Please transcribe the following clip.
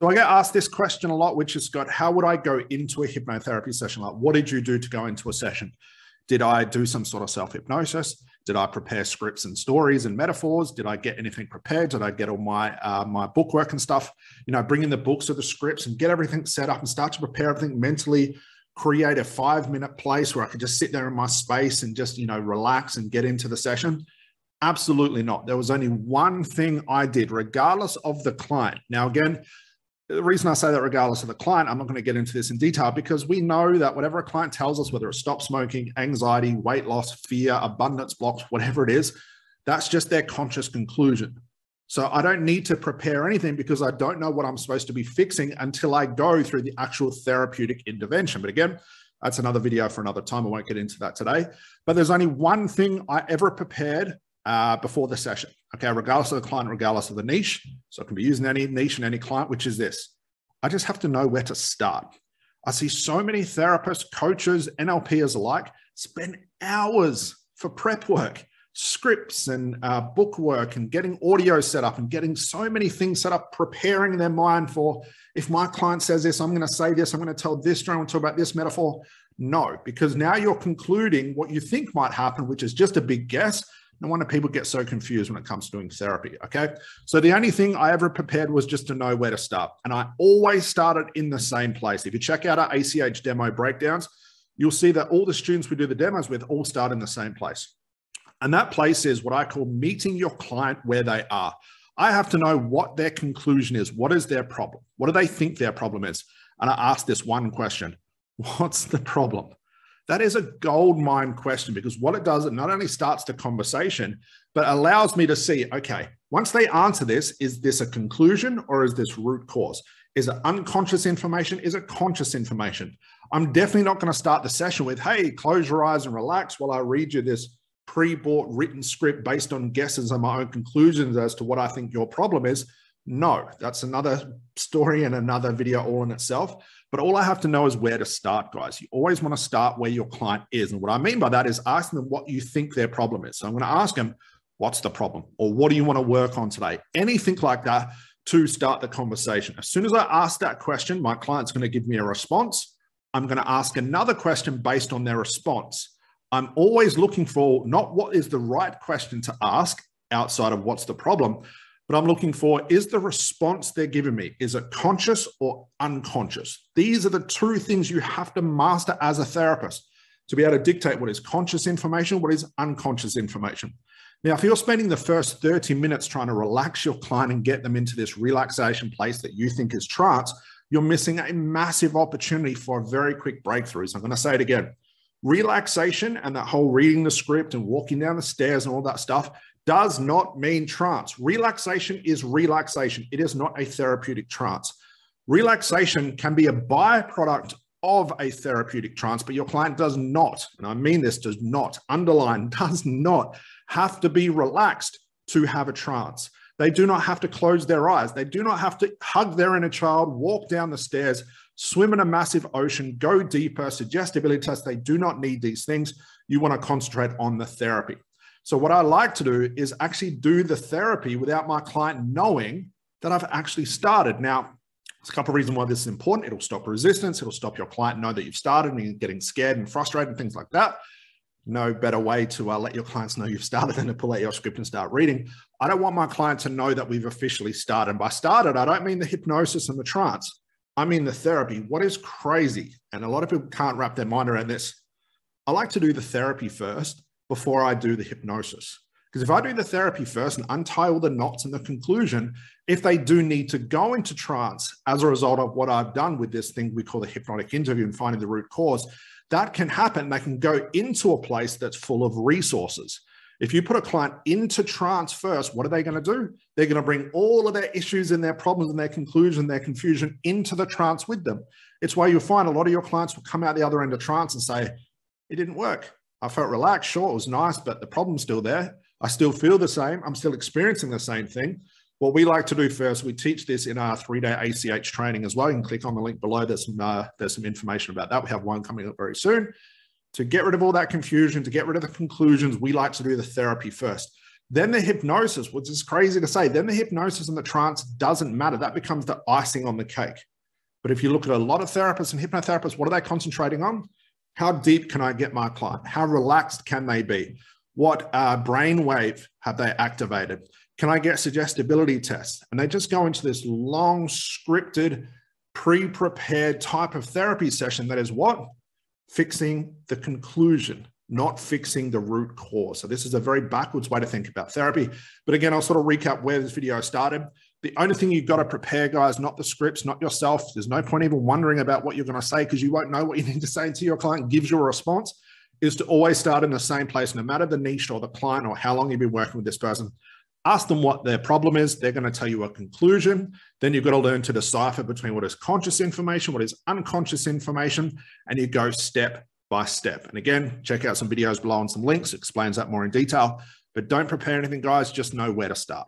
So I get asked this question a lot, which is Scott, how would I go into a hypnotherapy session? Like, what did you do to go into a session? Did I do some sort of self hypnosis? Did I prepare scripts and stories and metaphors? Did I get anything prepared? Did I get all my uh, my bookwork and stuff? You know, bring in the books or the scripts and get everything set up and start to prepare everything mentally. Create a five minute place where I could just sit there in my space and just you know relax and get into the session. Absolutely not. There was only one thing I did, regardless of the client. Now, again, the reason I say that, regardless of the client, I'm not going to get into this in detail because we know that whatever a client tells us, whether it's stop smoking, anxiety, weight loss, fear, abundance blocks, whatever it is, that's just their conscious conclusion. So I don't need to prepare anything because I don't know what I'm supposed to be fixing until I go through the actual therapeutic intervention. But again, that's another video for another time. I won't get into that today. But there's only one thing I ever prepared uh, before the session. Okay, regardless of the client, regardless of the niche. So it can be using any niche and any client, which is this. I just have to know where to start. I see so many therapists, coaches, NLPers alike spend hours for prep work, scripts and uh, book work and getting audio set up and getting so many things set up, preparing their mind for if my client says this, I'm going to say this, I'm going to tell this story, I'm going to talk about this metaphor. No, because now you're concluding what you think might happen, which is just a big guess no wonder people get so confused when it comes to doing therapy. Okay. So the only thing I ever prepared was just to know where to start. And I always started in the same place. If you check out our ACH demo breakdowns, you'll see that all the students we do the demos with all start in the same place. And that place is what I call meeting your client where they are. I have to know what their conclusion is. What is their problem? What do they think their problem is? And I ask this one question What's the problem? That is a gold mine question because what it does, it not only starts the conversation, but allows me to see okay, once they answer this, is this a conclusion or is this root cause? Is it unconscious information? Is it conscious information? I'm definitely not going to start the session with, hey, close your eyes and relax while I read you this pre bought written script based on guesses and my own conclusions as to what I think your problem is. No, that's another story and another video all in itself. But all I have to know is where to start, guys. You always want to start where your client is. And what I mean by that is asking them what you think their problem is. So I'm going to ask them, what's the problem? Or what do you want to work on today? Anything like that to start the conversation. As soon as I ask that question, my client's going to give me a response. I'm going to ask another question based on their response. I'm always looking for not what is the right question to ask outside of what's the problem, but I'm looking for is the response they're giving me, is it conscious or unconscious? These are the two things you have to master as a therapist to be able to dictate what is conscious information, what is unconscious information. Now, if you're spending the first 30 minutes trying to relax your client and get them into this relaxation place that you think is trance, you're missing a massive opportunity for a very quick breakthrough. So I'm going to say it again. Relaxation and that whole reading the script and walking down the stairs and all that stuff does not mean trance. Relaxation is relaxation, it is not a therapeutic trance. Relaxation can be a byproduct of a therapeutic trance, but your client does not, and I mean this, does not, underline, does not have to be relaxed to have a trance. They do not have to close their eyes. They do not have to hug their inner child, walk down the stairs, swim in a massive ocean, go deeper, suggestibility tests. They do not need these things. You want to concentrate on the therapy. So, what I like to do is actually do the therapy without my client knowing that I've actually started. Now, there's a couple of reasons why this is important. It'll stop resistance, it'll stop your client know that you've started and getting scared and frustrated and things like that. No better way to uh, let your clients know you've started than to pull out your script and start reading. I don't want my client to know that we've officially started. And by started, I don't mean the hypnosis and the trance. I mean the therapy. What is crazy, and a lot of people can't wrap their mind around this. I like to do the therapy first before I do the hypnosis. Because if I do the therapy first and untie all the knots in the conclusion, if they do need to go into trance as a result of what I've done with this thing we call the hypnotic interview and finding the root cause, that can happen. They can go into a place that's full of resources. If you put a client into trance first, what are they going to do? They're going to bring all of their issues and their problems and their conclusion, their confusion into the trance with them. It's why you'll find a lot of your clients will come out the other end of trance and say, it didn't work. I felt relaxed. Sure, it was nice, but the problem's still there. I still feel the same. I'm still experiencing the same thing. What we like to do first, we teach this in our three-day ACH training as well. You can click on the link below. There's some uh, there's some information about that. We have one coming up very soon. To get rid of all that confusion, to get rid of the conclusions, we like to do the therapy first. Then the hypnosis, which is crazy to say, then the hypnosis and the trance doesn't matter. That becomes the icing on the cake. But if you look at a lot of therapists and hypnotherapists, what are they concentrating on? How deep can I get my client? How relaxed can they be? What uh, brain wave have they activated? Can I get suggestibility tests? And they just go into this long scripted, pre prepared type of therapy session that is what? Fixing the conclusion, not fixing the root cause. So, this is a very backwards way to think about therapy. But again, I'll sort of recap where this video started. The only thing you've got to prepare, guys, not the scripts, not yourself. There's no point even wondering about what you're going to say because you won't know what you need to say until your client gives you a response. Is to always start in the same place, no matter the niche or the client or how long you've been working with this person. Ask them what their problem is. They're going to tell you a conclusion. Then you've got to learn to decipher between what is conscious information, what is unconscious information, and you go step by step. And again, check out some videos below and some links, explains that more in detail. But don't prepare anything, guys. Just know where to start.